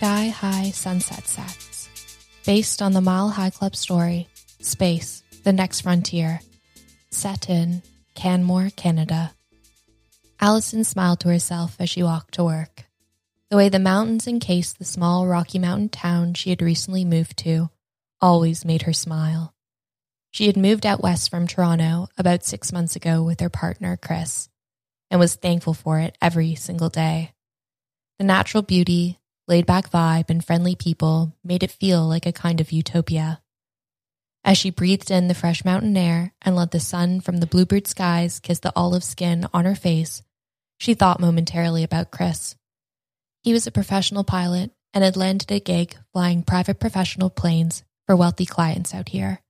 Sky High Sunset Sex, based on the Mile High Club story, Space, the Next Frontier, set in Canmore, Canada. Allison smiled to herself as she walked to work. The way the mountains encased the small Rocky Mountain town she had recently moved to always made her smile. She had moved out west from Toronto about six months ago with her partner, Chris, and was thankful for it every single day. The natural beauty, laid back vibe, and friendly people made it feel like a kind of utopia. As she breathed in the fresh mountain air and let the sun from the bluebird skies kiss the olive skin on her face, she thought momentarily about Chris. He was a professional pilot and had landed a gig flying private professional planes for wealthy clients out here.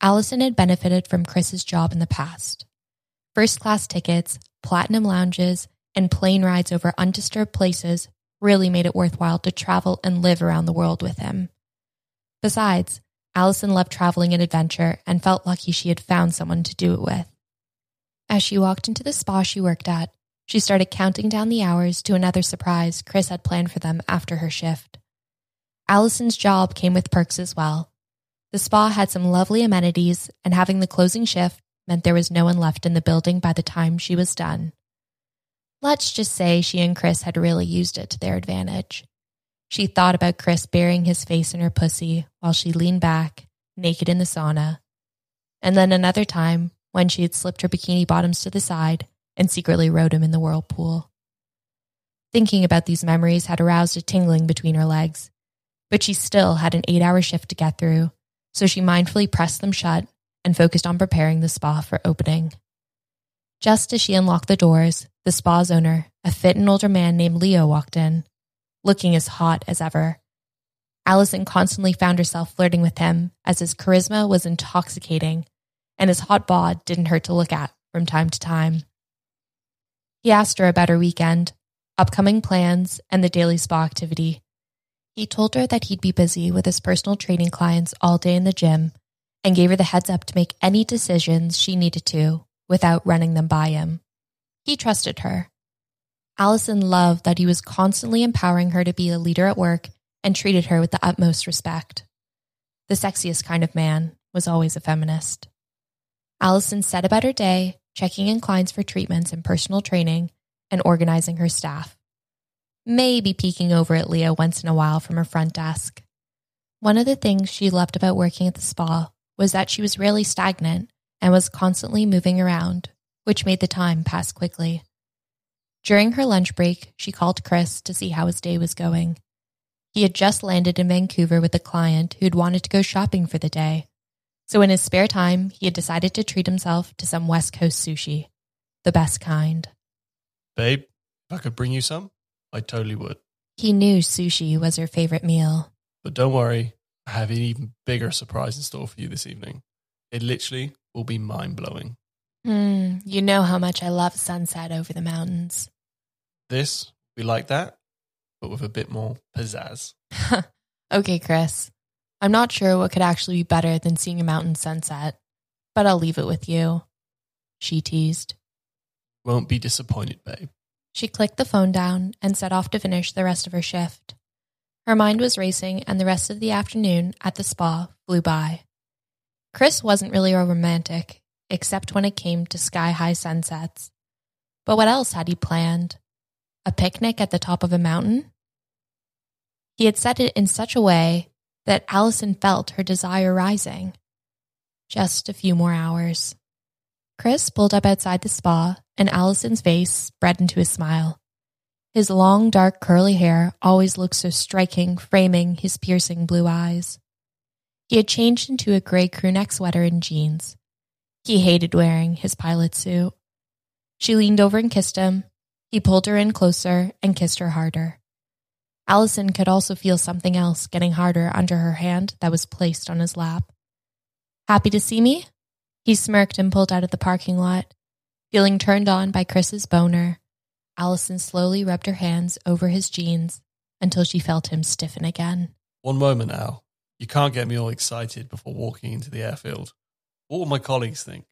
Allison had benefited from Chris's job in the past. First class tickets, platinum lounges, and plane rides over undisturbed places really made it worthwhile to travel and live around the world with him. Besides, Allison loved traveling and adventure and felt lucky she had found someone to do it with. As she walked into the spa she worked at, she started counting down the hours to another surprise Chris had planned for them after her shift. Allison's job came with perks as well. The spa had some lovely amenities, and having the closing shift meant there was no one left in the building by the time she was done. Let's just say she and Chris had really used it to their advantage. She thought about Chris burying his face in her pussy while she leaned back, naked in the sauna. And then another time when she had slipped her bikini bottoms to the side and secretly rode him in the whirlpool. Thinking about these memories had aroused a tingling between her legs, but she still had an eight hour shift to get through, so she mindfully pressed them shut and focused on preparing the spa for opening. Just as she unlocked the doors, the spa's owner, a fit and older man named Leo, walked in, looking as hot as ever. Allison constantly found herself flirting with him as his charisma was intoxicating and his hot bod didn't hurt to look at from time to time. He asked her about her weekend, upcoming plans, and the daily spa activity. He told her that he'd be busy with his personal training clients all day in the gym and gave her the heads up to make any decisions she needed to without running them by him. He trusted her. Allison loved that he was constantly empowering her to be a leader at work and treated her with the utmost respect. The sexiest kind of man was always a feminist. Allison set about her day, checking in clients for treatments and personal training, and organizing her staff. Maybe peeking over at Leo once in a while from her front desk. One of the things she loved about working at the spa was that she was rarely stagnant and was constantly moving around, which made the time pass quickly. During her lunch break, she called Chris to see how his day was going. He had just landed in Vancouver with a client who'd wanted to go shopping for the day. So, in his spare time, he had decided to treat himself to some West Coast sushi, the best kind. Babe, if I could bring you some, I totally would. He knew sushi was her favorite meal. But don't worry, I have an even bigger surprise in store for you this evening. It literally will be mind blowing. Hmm, you know how much I love sunset over the mountains. This, we like that, but with a bit more pizzazz. okay, Chris. I'm not sure what could actually be better than seeing a mountain sunset, but I'll leave it with you. She teased. Won't be disappointed, babe. She clicked the phone down and set off to finish the rest of her shift. Her mind was racing, and the rest of the afternoon at the spa flew by. Chris wasn't really a romantic, except when it came to sky high sunsets. But what else had he planned? A picnic at the top of a mountain? He had said it in such a way that Allison felt her desire rising. Just a few more hours. Chris pulled up outside the spa, and Allison's face spread into a smile. His long, dark, curly hair always looked so striking, framing his piercing blue eyes. He had changed into a gray crewneck sweater and jeans. He hated wearing his pilot suit. She leaned over and kissed him. He pulled her in closer and kissed her harder. Allison could also feel something else getting harder under her hand that was placed on his lap. Happy to see me? He smirked and pulled out of the parking lot. Feeling turned on by Chris's boner, Allison slowly rubbed her hands over his jeans until she felt him stiffen again. One moment, Al. You can't get me all excited before walking into the airfield. What will my colleagues think?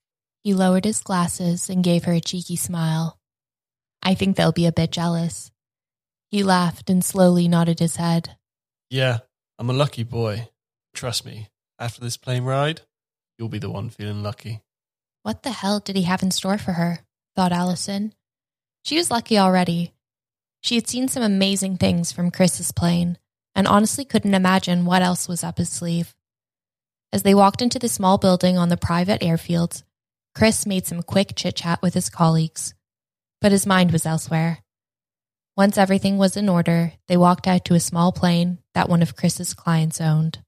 He lowered his glasses and gave her a cheeky smile. I think they'll be a bit jealous. He laughed and slowly nodded his head. Yeah, I'm a lucky boy. Trust me, after this plane ride, you'll be the one feeling lucky. What the hell did he have in store for her? thought Allison. She was lucky already. She had seen some amazing things from Chris's plane and honestly couldn't imagine what else was up his sleeve. As they walked into the small building on the private airfield, Chris made some quick chit chat with his colleagues, but his mind was elsewhere. Once everything was in order, they walked out to a small plane that one of Chris's clients owned.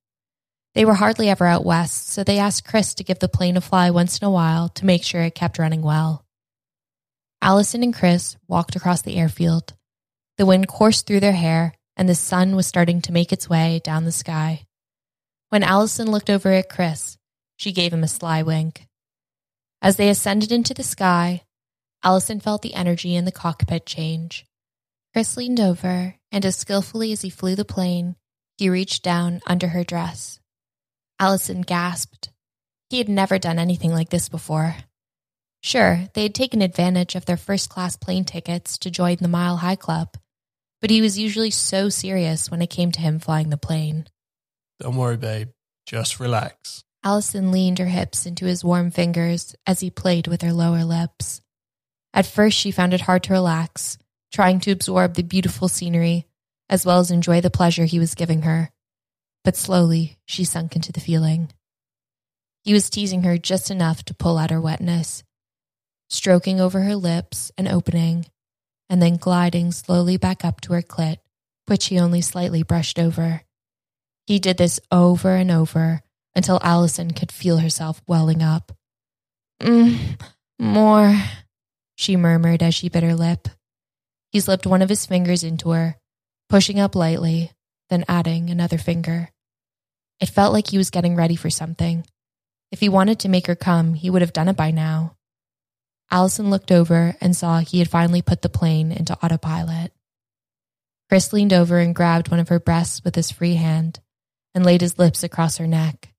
They were hardly ever out west, so they asked Chris to give the plane a fly once in a while to make sure it kept running well. Allison and Chris walked across the airfield. The wind coursed through their hair, and the sun was starting to make its way down the sky. When Allison looked over at Chris, she gave him a sly wink. As they ascended into the sky, Allison felt the energy in the cockpit change. Chris leaned over, and as skillfully as he flew the plane, he reached down under her dress. Allison gasped. He had never done anything like this before. Sure, they had taken advantage of their first class plane tickets to join the Mile High Club, but he was usually so serious when it came to him flying the plane. Don't worry, babe. Just relax. Allison leaned her hips into his warm fingers as he played with her lower lips. At first, she found it hard to relax, trying to absorb the beautiful scenery as well as enjoy the pleasure he was giving her. But slowly, she sunk into the feeling. He was teasing her just enough to pull out her wetness, stroking over her lips and opening, and then gliding slowly back up to her clit, which he only slightly brushed over. He did this over and over until Allison could feel herself welling up. Mm, more, she murmured as she bit her lip. He slipped one of his fingers into her, pushing up lightly, then adding another finger. It felt like he was getting ready for something. If he wanted to make her come, he would have done it by now. Allison looked over and saw he had finally put the plane into autopilot. Chris leaned over and grabbed one of her breasts with his free hand and laid his lips across her neck.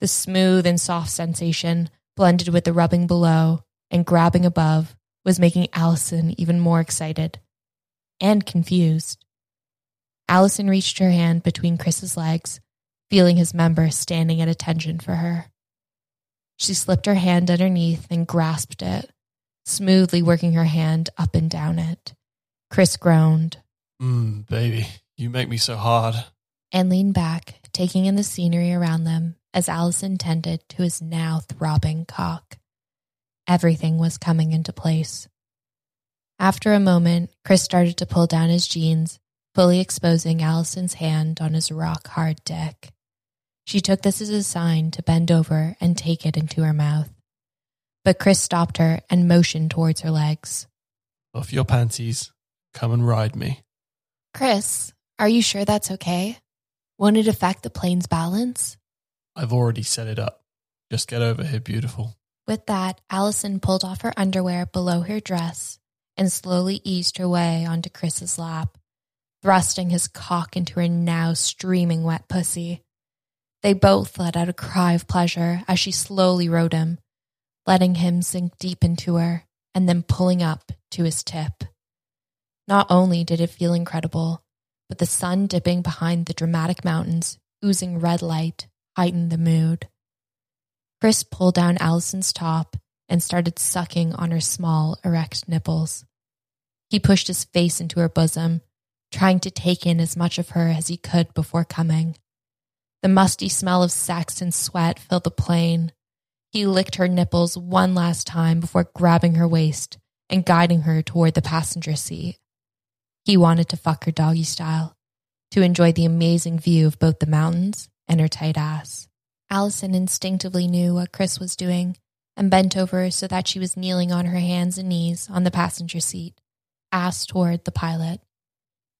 The smooth and soft sensation, blended with the rubbing below and grabbing above, was making Allison even more excited and confused. Allison reached her hand between Chris's legs, feeling his member standing at attention for her. She slipped her hand underneath and grasped it, smoothly working her hand up and down it. Chris groaned. Mmm, baby, you make me so hard. And leaned back, taking in the scenery around them as Allison tended to his now throbbing cock. Everything was coming into place. After a moment, Chris started to pull down his jeans, fully exposing Allison's hand on his rock hard dick. She took this as a sign to bend over and take it into her mouth. But Chris stopped her and motioned towards her legs. Off your panties. Come and ride me. Chris, are you sure that's okay? Won't it affect the plane's balance? I've already set it up. Just get over here, beautiful. With that, Allison pulled off her underwear below her dress and slowly eased her way onto Chris's lap, thrusting his cock into her now streaming wet pussy. They both let out a cry of pleasure as she slowly rode him, letting him sink deep into her and then pulling up to his tip. Not only did it feel incredible, but the sun dipping behind the dramatic mountains, oozing red light, heightened the mood. Chris pulled down Allison's top and started sucking on her small, erect nipples. He pushed his face into her bosom, trying to take in as much of her as he could before coming. The musty smell of sex and sweat filled the plane. He licked her nipples one last time before grabbing her waist and guiding her toward the passenger seat. He wanted to fuck her doggy style, to enjoy the amazing view of both the mountains and her tight ass. Allison instinctively knew what Chris was doing and bent over so that she was kneeling on her hands and knees on the passenger seat, ass toward the pilot.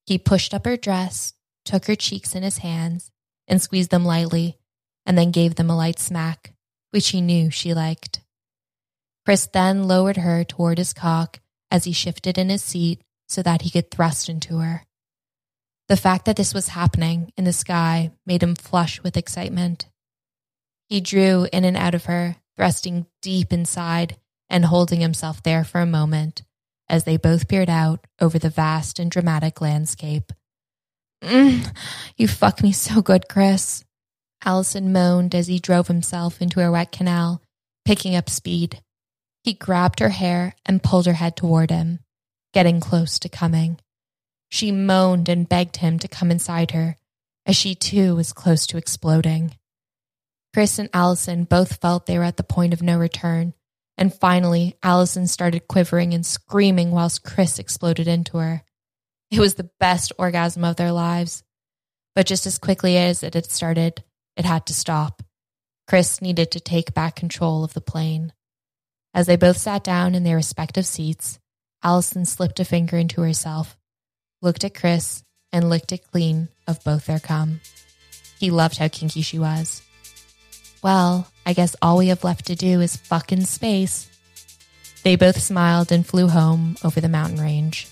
He pushed up her dress, took her cheeks in his hands, and squeezed them lightly, and then gave them a light smack, which he knew she liked. Chris then lowered her toward his cock as he shifted in his seat so that he could thrust into her. The fact that this was happening in the sky made him flush with excitement. He drew in and out of her, thrusting deep inside and holding himself there for a moment as they both peered out over the vast and dramatic landscape. Mm, you fuck me so good, Chris. Allison moaned as he drove himself into a wet canal, picking up speed. He grabbed her hair and pulled her head toward him, getting close to coming. She moaned and begged him to come inside her, as she too was close to exploding. Chris and Allison both felt they were at the point of no return, and finally, Allison started quivering and screaming whilst Chris exploded into her. It was the best orgasm of their lives. But just as quickly as it had started, it had to stop. Chris needed to take back control of the plane. As they both sat down in their respective seats, Allison slipped a finger into herself, looked at Chris, and licked it clean of both their cum. He loved how kinky she was. Well, I guess all we have left to do is fuck in space. They both smiled and flew home over the mountain range.